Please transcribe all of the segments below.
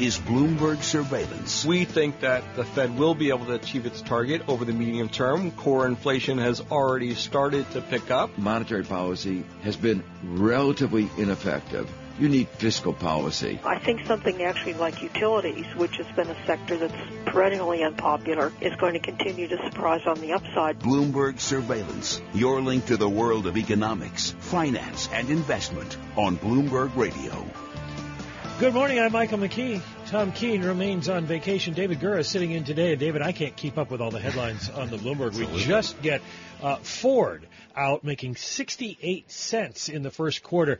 is Bloomberg Surveillance. We think that the Fed will be able to achieve its target over the medium term. Core inflation has already started to pick up. Monetary policy has been relatively ineffective you need fiscal policy. I think something actually like utilities, which has been a sector that's perennially unpopular, is going to continue to surprise on the upside. Bloomberg Surveillance, your link to the world of economics, finance, and investment on Bloomberg Radio. Good morning. I'm Michael McKee. Tom Keene remains on vacation. David Gura sitting in today. David, I can't keep up with all the headlines on the Bloomberg. We just get uh, Ford out making 68 cents in the first quarter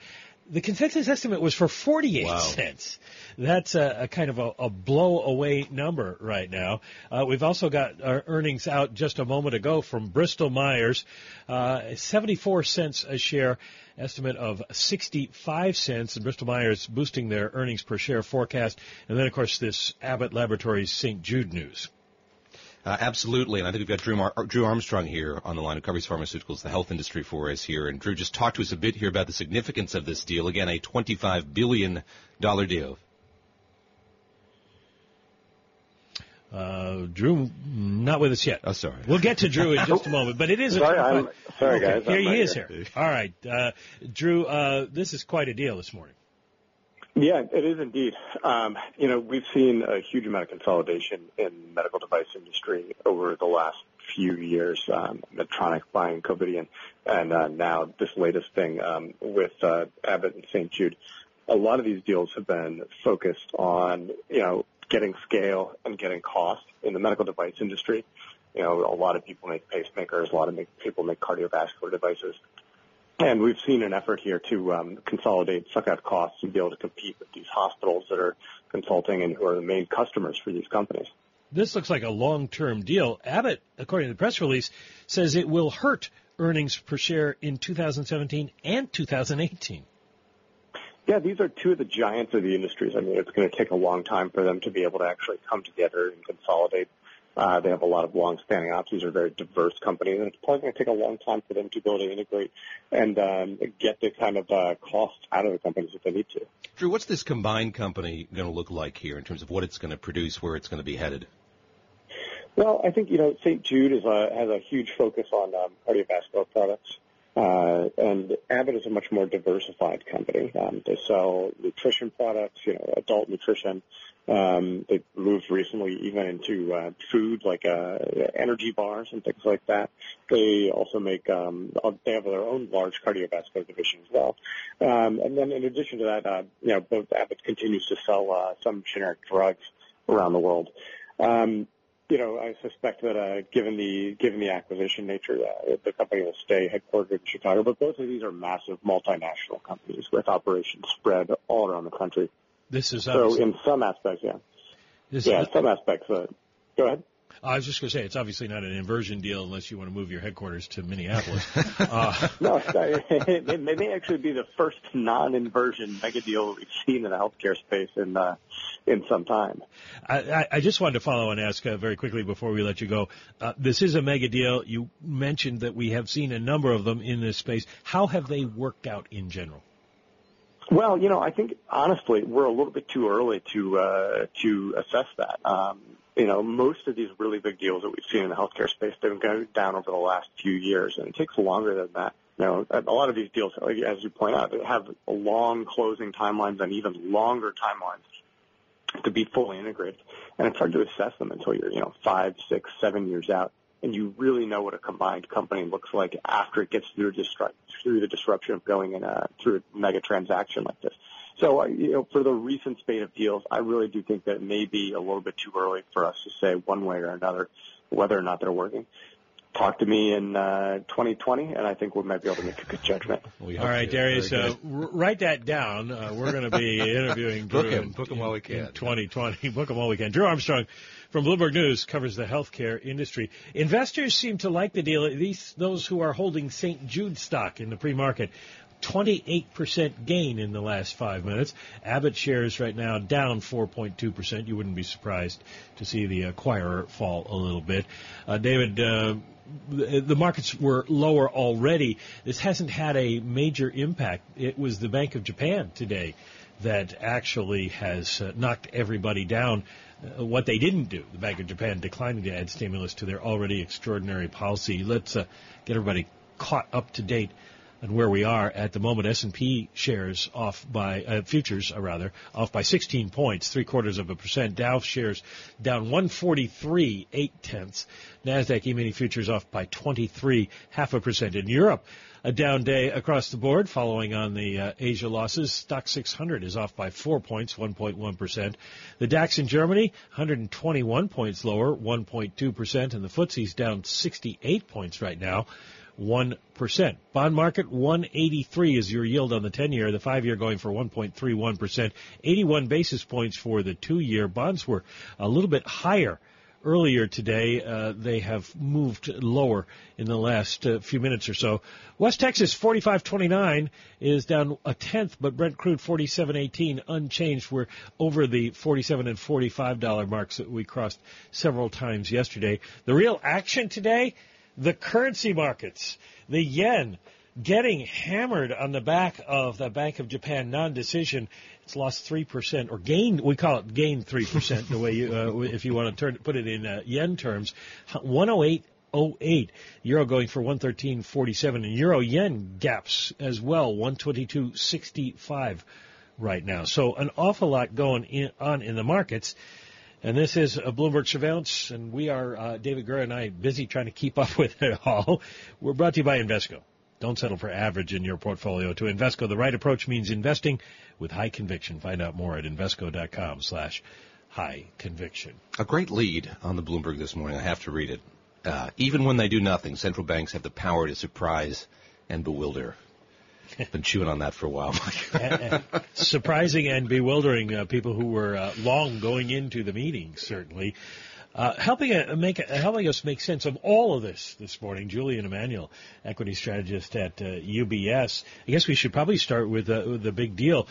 the consensus estimate was for 48 wow. cents. That's a, a kind of a, a, blow away number right now. Uh, we've also got our earnings out just a moment ago from Bristol Myers, uh, 74 cents a share, estimate of 65 cents, and Bristol Myers boosting their earnings per share forecast. And then, of course, this Abbott Laboratories St. Jude news. Uh, absolutely, and I think we've got Drew, Mar- Drew, Armstrong here on the line who covers pharmaceuticals, the health industry for us here. And Drew, just talk to us a bit here about the significance of this deal. Again, a $25 billion deal. Uh, Drew, not with us yet. Oh, sorry. We'll get to Drew in just a moment, but it is sorry, a I'm, sorry, okay, guys. Here I'm he is here. here. All right, uh, Drew. Uh, this is quite a deal this morning. Yeah, it is indeed. Um, you know, we've seen a huge amount of consolidation in medical device industry over the last few years. Um, Medtronic buying Covidien, and uh, now this latest thing um, with uh, Abbott and St. Jude. A lot of these deals have been focused on, you know, getting scale and getting cost in the medical device industry. You know, a lot of people make pacemakers, a lot of make, people make cardiovascular devices. And we've seen an effort here to um, consolidate, suck out costs, and be able to compete with these hospitals that are consulting and who are the main customers for these companies. This looks like a long-term deal. Abbott, according to the press release, says it will hurt earnings per share in 2017 and 2018. Yeah, these are two of the giants of the industries. I mean, it's going to take a long time for them to be able to actually come together and consolidate uh, they have a lot of long-standing ops. These are very diverse companies, and it's probably going to take a long time for them to be able to integrate and um, get the kind of uh, costs out of the companies that they need to. Drew, what's this combined company going to look like here in terms of what it's going to produce, where it's going to be headed? Well, I think you know St. Jude is a, has a huge focus on um, cardiovascular products. Uh, and Abbott is a much more diversified company. Um, they sell nutrition products, you know, adult nutrition. Um, they moved recently even into uh, food like uh, energy bars and things like that. They also make um, they have their own large cardiovascular division as well. Um, and then in addition to that, uh, you know, both Abbott continues to sell uh, some generic drugs around the world. Um, you know, I suspect that uh, given the given the acquisition nature, uh, the company will stay headquartered in Chicago. But both of these are massive multinational companies with operations spread all around the country. This is so in some aspects, yeah. This yeah, in some aspects. Uh, go ahead. I was just going to say it's obviously not an inversion deal unless you want to move your headquarters to Minneapolis. uh, no, it may actually be the first non-inversion mega deal we've seen in the healthcare space in uh, in some time. I, I, just wanted to follow and ask uh, very quickly before we let you go. Uh, this is a mega deal. You mentioned that we have seen a number of them in this space. How have they worked out in general? Well, you know, I think honestly we're a little bit too early to uh, to assess that. Um, you know, most of these really big deals that we've seen in the healthcare space, they've gone down over the last few years, and it takes longer than that. You know, a lot of these deals, as you point out, have long closing timelines and even longer timelines to be fully integrated. And it's hard to assess them until you're, you know, five, six, seven years out, and you really know what a combined company looks like after it gets through, disrupt, through the disruption of going in a through a mega transaction like this. So, uh, you know, for the recent spate of deals, I really do think that it may be a little bit too early for us to say one way or another whether or not they're working. Talk to me in uh, 2020, and I think we might be able to make a good judgment. All right, Darius, uh, write that down. Uh, we're going to be interviewing Drew book him, book him while we can. 2020, book him while we can. Drew Armstrong from Bloomberg News covers the healthcare industry. Investors seem to like the deal. At least those who are holding St. Jude stock in the pre-market. 28% gain in the last five minutes. Abbott shares right now down 4.2%. You wouldn't be surprised to see the acquirer fall a little bit. Uh, David, uh, the, markets were lower already. This hasn't had a major impact. It was the Bank of Japan today that actually has uh, knocked everybody down. Uh, what they didn't do, the Bank of Japan declining to add stimulus to their already extraordinary policy. Let's uh, get everybody caught up to date on where we are at the moment. S&P shares off by uh, futures, uh, rather off by 16 points, three quarters of a percent. Dow shares down 143, eight tenths. Nasdaq E-mini futures off by 23, half a percent. In Europe, a down day across the board following on the uh, Asia losses. Stoxx 600 is off by four points, 1.1%. The DAX in Germany, 121 points lower, 1.2%, and the FTSE's down 68 points right now. 1%. Bond market 183 is your yield on the 10 year, the 5 year going for 1.31%, 81 basis points for the 2 year. Bonds were a little bit higher earlier today. Uh, they have moved lower in the last uh, few minutes or so. West Texas 45.29 is down a tenth, but Brent crude 47.18 unchanged. We're over the 47 and 45 dollar marks that we crossed several times yesterday. The real action today the currency markets, the yen, getting hammered on the back of the Bank of Japan non-decision. It's lost three percent, or gained. We call it gained three percent. the way you, uh, if you want to turn put it in uh, yen terms, one hundred eight. 08 euro going for 113.47 and euro yen gaps as well 122.65 right now so an awful lot going in, on in the markets and this is Bloomberg Surveillance, and we are, uh, David Gura and I, busy trying to keep up with it all. We're brought to you by Invesco. Don't settle for average in your portfolio. To Invesco, the right approach means investing with high conviction. Find out more at Invesco.com slash high conviction. A great lead on the Bloomberg this morning. I have to read it. Uh, even when they do nothing, central banks have the power to surprise and bewilder. Been chewing on that for a while. Surprising and bewildering uh, people who were uh, long going into the meeting, certainly. Uh, helping uh, make helping us make sense of all of this this morning, Julian Emanuel, equity strategist at UBS. Uh, I guess we should probably start with, uh, with the big deal.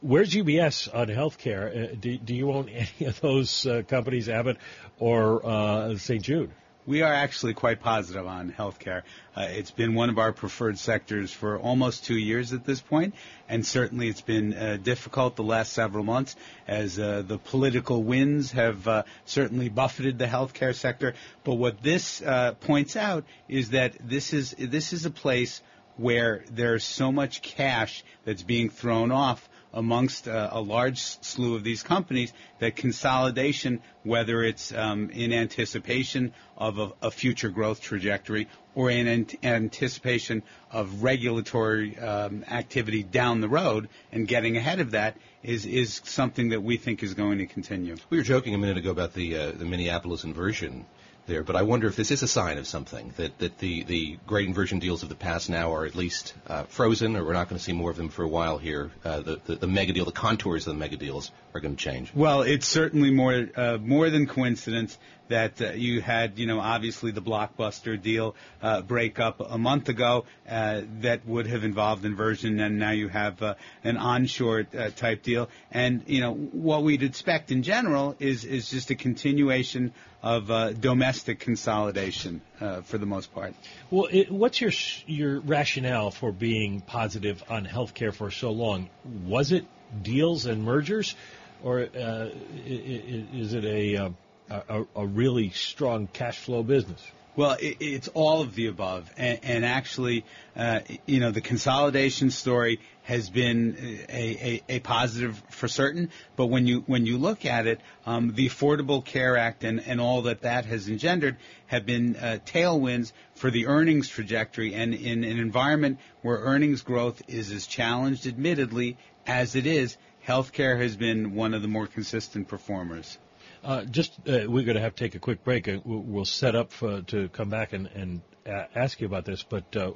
Where's UBS on healthcare? Do, do, you own any of those companies, Abbott or St. Jude? We are actually quite positive on healthcare. Uh, it's been one of our preferred sectors for almost two years at this point, and certainly it's been uh, difficult the last several months as uh, the political winds have uh, certainly buffeted the healthcare sector. But what this uh, points out is that this is this is a place where there's so much cash that's being thrown off amongst uh, a large slew of these companies that consolidation, whether it's um, in anticipation of a, future growth trajectory or in an- anticipation of regulatory um, activity down the road and getting ahead of that, is something that we think is going to continue. We were joking a minute ago about the uh, the Minneapolis inversion there. But I wonder if this is a sign of something that that the the great inversion deals of the past now are at least uh, frozen, or we're not going to see more of them for a while here. Uh, the, the, the mega deal, the contours of the mega deals are going to change. Well, it's certainly more uh, more than coincidence that uh, you had, you know, obviously the blockbuster deal uh, break up a month ago uh, that would have involved inversion, and now you have uh, an onshore uh, type deal. And you know what we'd expect in general is is just a continuation of uh, domestic consolidation for the most part. Well, it, what's your your rationale for being positive on healthcare for so long? Was it deals and mergers, or is it a a, a really strong cash flow business? Well, it, it's all of the above, and, and actually, uh, you know, the consolidation story has been a, a, a, positive for certain. But when you when you look at it, um, the Affordable Care Act and, and all that that has engendered have been uh, tailwinds for the earnings trajectory. And in an environment where earnings growth is as challenged, admittedly, as it is, healthcare has been one of the more consistent performers. Uh, just uh, we're going to have to take a quick break. We'll set up for, to come back and, and ask you about this. But uh,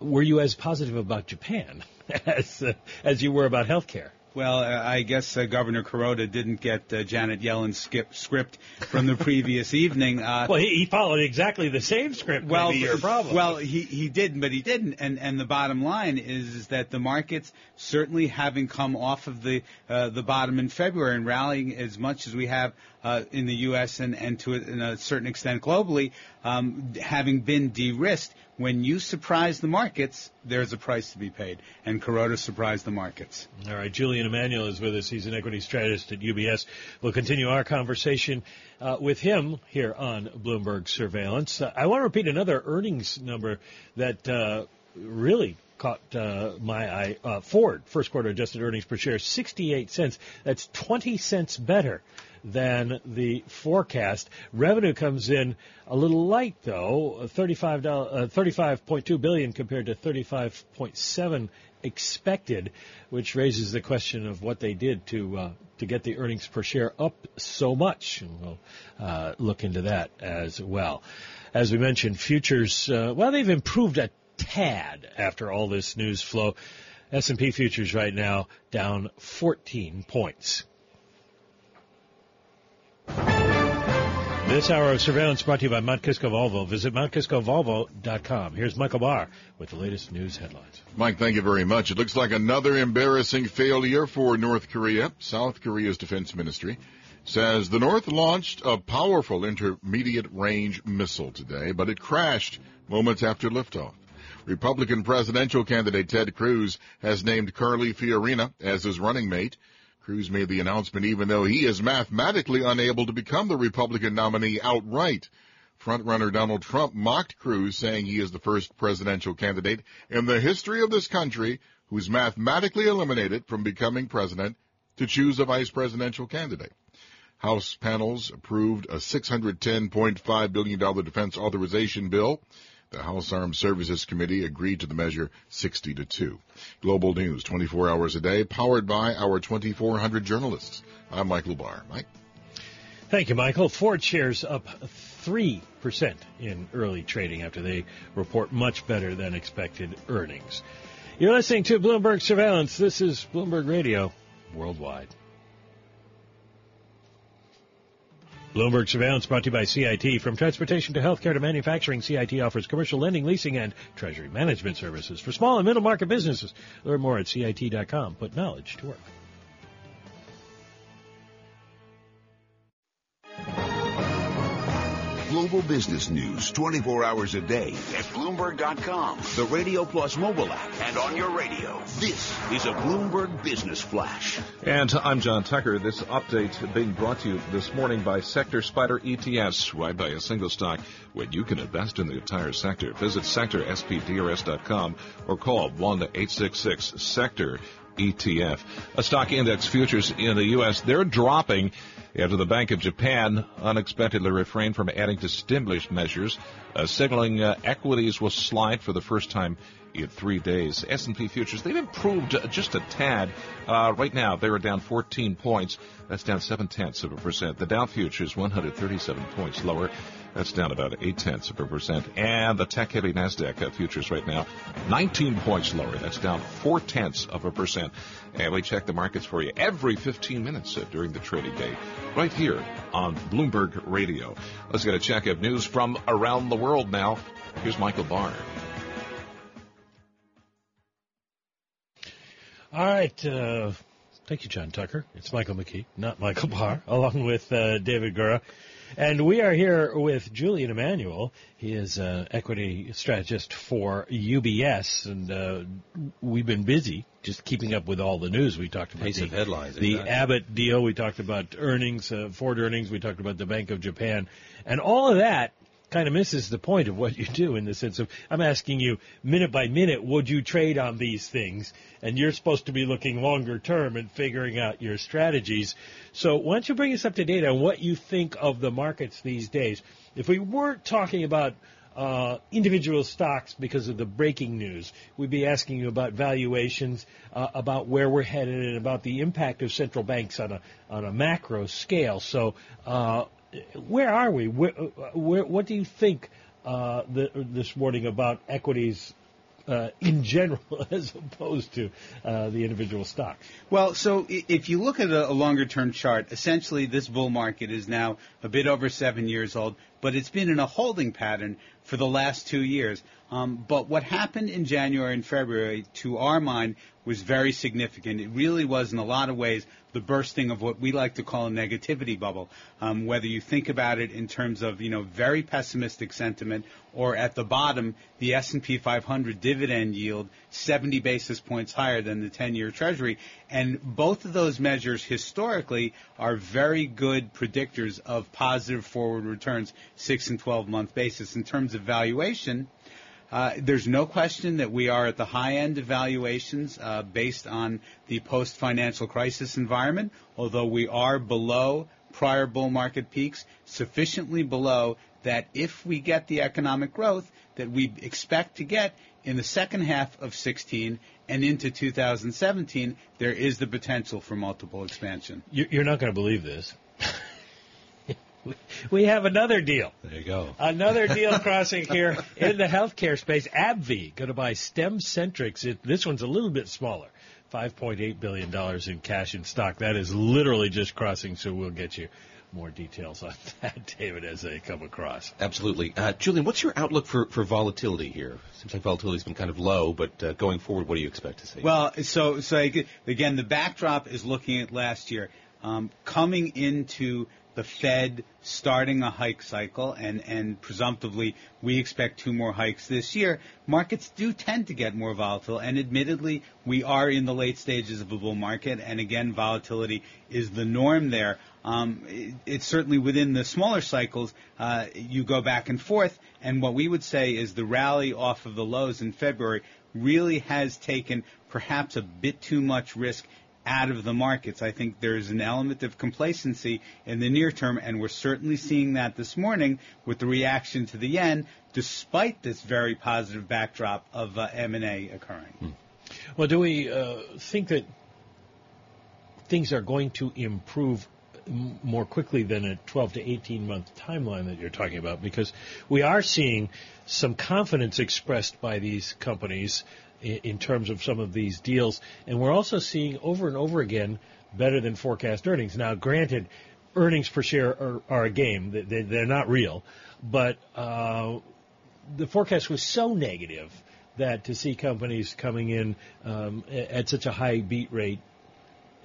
were you as positive about Japan as uh, as you were about healthcare? Well, uh, I guess uh, Governor Kuroda didn't get uh, Janet Yellen's skip script from the previous evening. Uh, well, he, he, followed exactly the same script. Well, your problem. Well, he he did, but he didn't. And and the bottom line is, is that the markets certainly having come off of the uh, the bottom in February and rallying as much as we have uh, in the U.S. and and to a, a certain extent globally, um, having been de-risked. When you surprise the markets, there's a price to be paid, and Kuroda surprised the markets. All right, Julian Emanuel is with us. He's an equity strategist at UBS. We'll continue our conversation uh, with him here on Bloomberg Surveillance. Uh, I want to repeat another earnings number that uh, really caught uh, my eye. Uh, Ford first quarter adjusted earnings per share 68 cents. That's 20 cents better than the forecast. Revenue comes in a little light though, 35 uh, 35.2 billion compared to 35.7 expected, which raises the question of what they did to uh, to get the earnings per share up so much. And we'll uh, look into that as well. As we mentioned, futures uh, well they've improved a tad after all this news flow. S&P futures right now down 14 points. This hour of surveillance brought to you by Mount Kisco Volvo. Visit mountkiscovolvo.com. Here's Michael Barr with the latest news headlines. Mike, thank you very much. It looks like another embarrassing failure for North Korea. South Korea's defense ministry says the North launched a powerful intermediate range missile today, but it crashed moments after liftoff. Republican presidential candidate Ted Cruz has named Carly Fiorina as his running mate. Cruz made the announcement even though he is mathematically unable to become the Republican nominee outright. Frontrunner Donald Trump mocked Cruz, saying he is the first presidential candidate in the history of this country who's mathematically eliminated from becoming president to choose a vice presidential candidate. House panels approved a $610.5 billion defense authorization bill. The House Armed Services Committee agreed to the measure 60 to 2. Global news 24 hours a day, powered by our 2,400 journalists. I'm Michael Barr. Mike? Thank you, Michael. Ford shares up 3% in early trading after they report much better than expected earnings. You're listening to Bloomberg Surveillance. This is Bloomberg Radio Worldwide. Bloomberg Surveillance brought to you by CIT. From transportation to healthcare to manufacturing, CIT offers commercial lending, leasing, and treasury management services for small and middle market businesses. Learn more at CIT.com. Put knowledge to work. Global business news 24 hours a day at Bloomberg.com, the Radio Plus mobile app, and on your radio. This is a Bloomberg Business Flash. And I'm John Tucker. This update being brought to you this morning by Sector SPDR ETFs. Why buy a single stock when you can invest in the entire sector? Visit sectorspdrs.com or call 1-866-SECTOR ETF. A stock index futures in the U.S., they're dropping after the Bank of Japan unexpectedly refrained from adding to stimulus measures, uh, signaling uh, equities will slide for the first time in three days. S&P futures, they've improved just a tad. Uh, right now, they are down 14 points. That's down 7 tenths of a percent. The Dow futures, 137 points lower. That's down about 8 tenths of a percent. And the tech heavy NASDAQ uh, futures right now, 19 points lower. That's down 4 tenths of a percent. And we check the markets for you every 15 minutes uh, during the trading day, right here on Bloomberg Radio. Let's get a check of news from around the world now. Here's Michael Barr. All right. Uh, thank you, John Tucker. It's Michael McKee, not Michael Barr, along with uh, David Gura. And we are here with Julian Emanuel. He is an equity strategist for UBS, and uh, we've been busy just keeping up with all the news. We talked about Pace the, of headlines, the exactly. Abbott deal. We talked about earnings, uh, Ford earnings. We talked about the Bank of Japan, and all of that kind of misses the point of what you do in the sense of I'm asking you minute by minute, would you trade on these things? And you're supposed to be looking longer term and figuring out your strategies. So why don't you bring us up to date on what you think of the markets these days? If we weren't talking about uh, individual stocks because of the breaking news. We'd be asking you about valuations, uh, about where we're headed, and about the impact of central banks on a on a macro scale. So, uh, where are we? Where, where, what do you think uh, the, this morning about equities uh, in general as opposed to uh, the individual stocks. Well, so if you look at a, longer term chart, essentially this bull market is now a bit over seven years old, but it's been in a holding pattern for the last two years. Um, but what happened in January and February, to our mind, was very significant. It really was, in a lot of ways, the bursting of what we like to call a negativity bubble. Um, whether you think about it in terms of you know very pessimistic sentiment, or at the bottom, the S&P 500 dividend yield 70 basis points higher than the 10-year Treasury, and both of those measures historically are very good predictors of positive forward returns, six and 12 month basis in terms of valuation. Uh, there's no question that we are at the high end of valuations uh, based on the post-financial crisis environment, although we are below prior bull market peaks, sufficiently below that if we get the economic growth that we expect to get in the second half of 16 and into 2017, there is the potential for multiple expansion. You're not going to believe this. we have another deal. There you go. Another deal crossing here in the healthcare space. AbbVie going to buy Stemcentrx. It, this one's a little bit smaller. $5.8 billion in cash and stock. That is literally just crossing, so we'll get you more details on that, David, as they come across. Absolutely. Uh, Julian, what's your outlook for, for volatility here? Seems like volatility's been kind of low, but uh, going forward, what do you expect to see? Well, so, so again, the backdrop is looking at last year. Um, coming into the Fed starting a hike cycle, and, and presumptively we expect two more hikes this year, markets do tend to get more volatile. And admittedly, we are in the late stages of a bull market, and again, volatility is the norm there. Um, it, it's certainly within the smaller cycles, uh, you go back and forth, and what we would say is the rally off of the lows in February really has taken perhaps a bit too much risk out of the markets. I think there's an element of complacency in the near term, and we're certainly seeing that this morning with the reaction to the yen, despite this very positive backdrop of uh, M&A occurring. Hmm. Well, do we uh, think that things are going to improve more quickly than a 12 to 18 month timeline that you're talking about because we are seeing some confidence expressed by these companies in terms of some of these deals. And we're also seeing over and over again better than forecast earnings. Now, granted, earnings per share are, are a game; they're not real. But uh, the forecast was so negative that to see companies coming in um, at such a high beat rate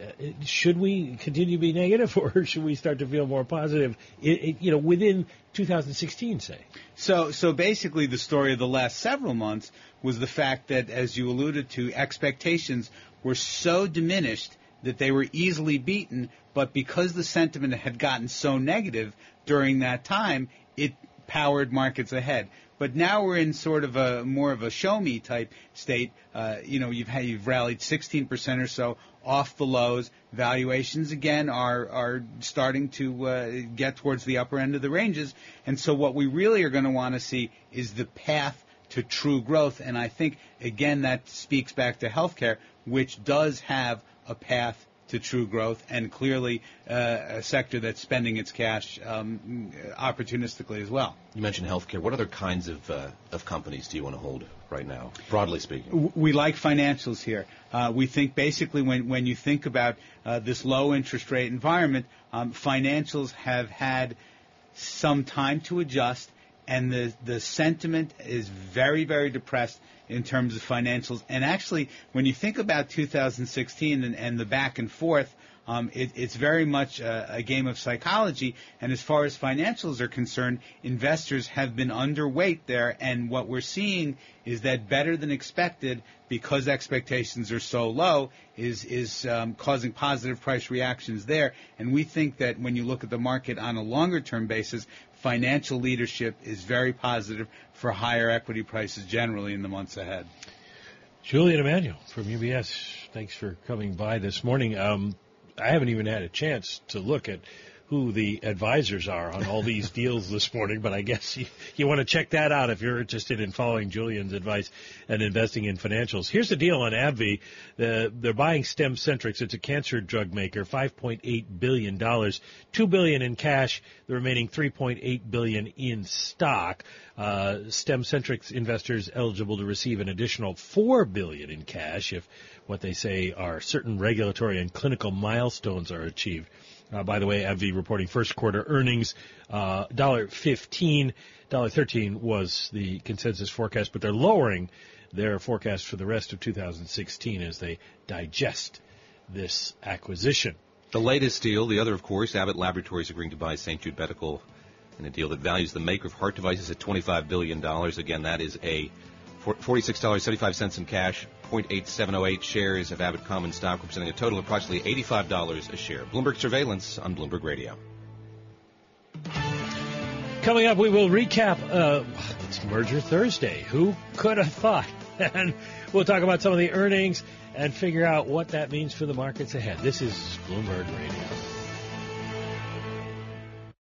Uh, should we continue to be negative, or should we start to feel more positive? It, it, you know, within 2016, say. So, so basically, the story of the last several months was the fact that, as you alluded to, expectations were so diminished that they were easily beaten. But because the sentiment had gotten so negative during that time, it powered markets ahead. But now we're in sort of a more of a show me type state. Uh, you know, you've had, you've rallied 16% or so off the lows. Valuations again are are starting to uh, get towards the upper end of the ranges, and so what we really are going to want to see is the path to true growth. And I think again that speaks back to healthcare, which does have a path to true growth and clearly uh, a sector that's spending its cash um, opportunistically as well. You mentioned healthcare. What other kinds of, uh, of companies do you want to hold right now, broadly speaking? We like financials here. Uh, we think basically when, when you think about uh, this low interest rate environment, um, financials have had some time to adjust and the, the sentiment is very, very depressed in terms of financials. And actually, when you think about 2016 and, and the back and forth, um, it, it's very much a, a, game of psychology. And as far as financials are concerned, investors have been underweight there. And what we're seeing is that better than expected, because expectations are so low, is is um, causing positive price reactions there. And we think that when you look at the market on a longer term basis, financial leadership is very positive for higher equity prices generally in the months ahead. Julian Emanuel from UBS, thanks for coming by this morning. Um, I haven't even had a chance to look at who the advisors are on all these deals this morning, but I guess you, you want to check that out if you're interested in following Julian's advice and investing in financials. Here's the deal on AbbVie. The, they're buying Stemcentrx. It's a cancer drug maker, $5.8 billion, 2 billion in cash, the remaining 3.8 billion in stock. Uh, Stemcentrx investors eligible to receive an additional 4 billion in cash if what they say are certain regulatory and clinical milestones are achieved. Uh, by the way, AbbVie reporting first quarter earnings, uh, $1.15, $1.13 was the consensus forecast, but they're lowering their forecast for the rest of 2016 as they digest this acquisition. The latest deal, the other, of course, Abbott Laboratories agreeing to buy St. Jude Medical in a deal that values the maker of heart devices at $25 billion. Again, that is a $46.75 in cash, 0.8708 shares of Abbott common stock, representing a total of approximately $85 a share. Bloomberg Surveillance on Bloomberg Radio. Coming up, we will recap. Uh, it's Merger Thursday. Who could have thought? And we'll talk about some of the earnings and figure out what that means for the markets ahead. This is Bloomberg Radio.